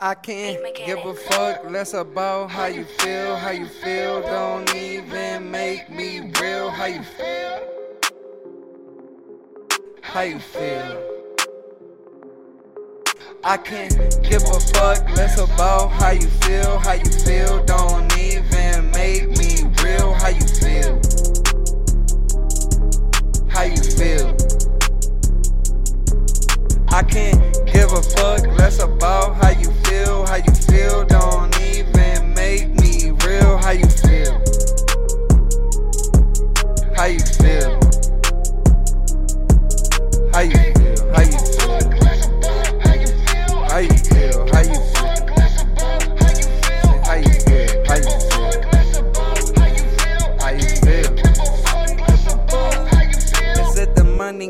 I can't give a fuck less about how you feel, how you feel. Don't even make me real. How you feel? How you feel? I can't give a fuck less about how you feel, how you feel. Don't even make me real. How you feel? How you feel? I can't give a fuck less about how you feel, how you feel. Don't even make me real. How you feel? How you feel? How you feel? How you feel? How you feel? How you feel? How you feel?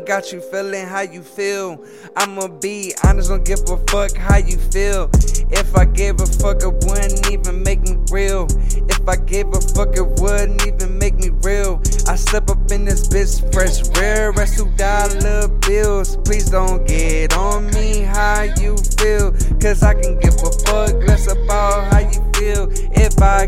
Got you feeling how you feel? I'ma be honest, don't give a fuck how you feel. If I gave a fuck, it wouldn't even make me real. If I gave a fuck, it wouldn't even make me real. I step up in this bitch fresh, rare as two dollar bills. Please don't get on me how you feel. Cause I can give a fuck less about how you feel. If I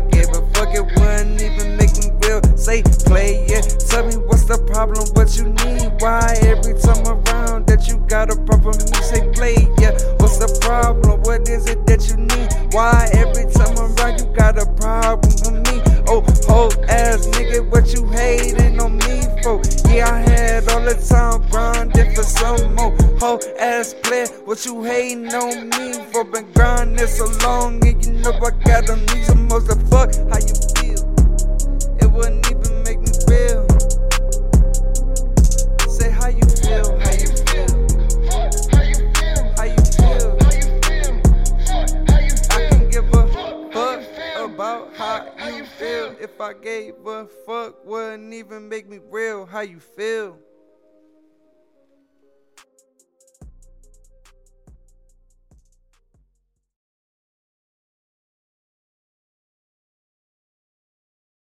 Say, play it. Tell me what's the problem, what you need. Why every time around that you got a problem, you say, play yeah. What's the problem? What is it that you need? Why every time around you got a problem with me? Oh, whole ass nigga, what you hating on me for? Yeah, I had all the time grinding for some more. Whole ass player, what you hating on me for? Been grinding so long, and you know I got them need some most the fuck. How you feel. If I gave a fuck, wouldn't even make me real. How you feel?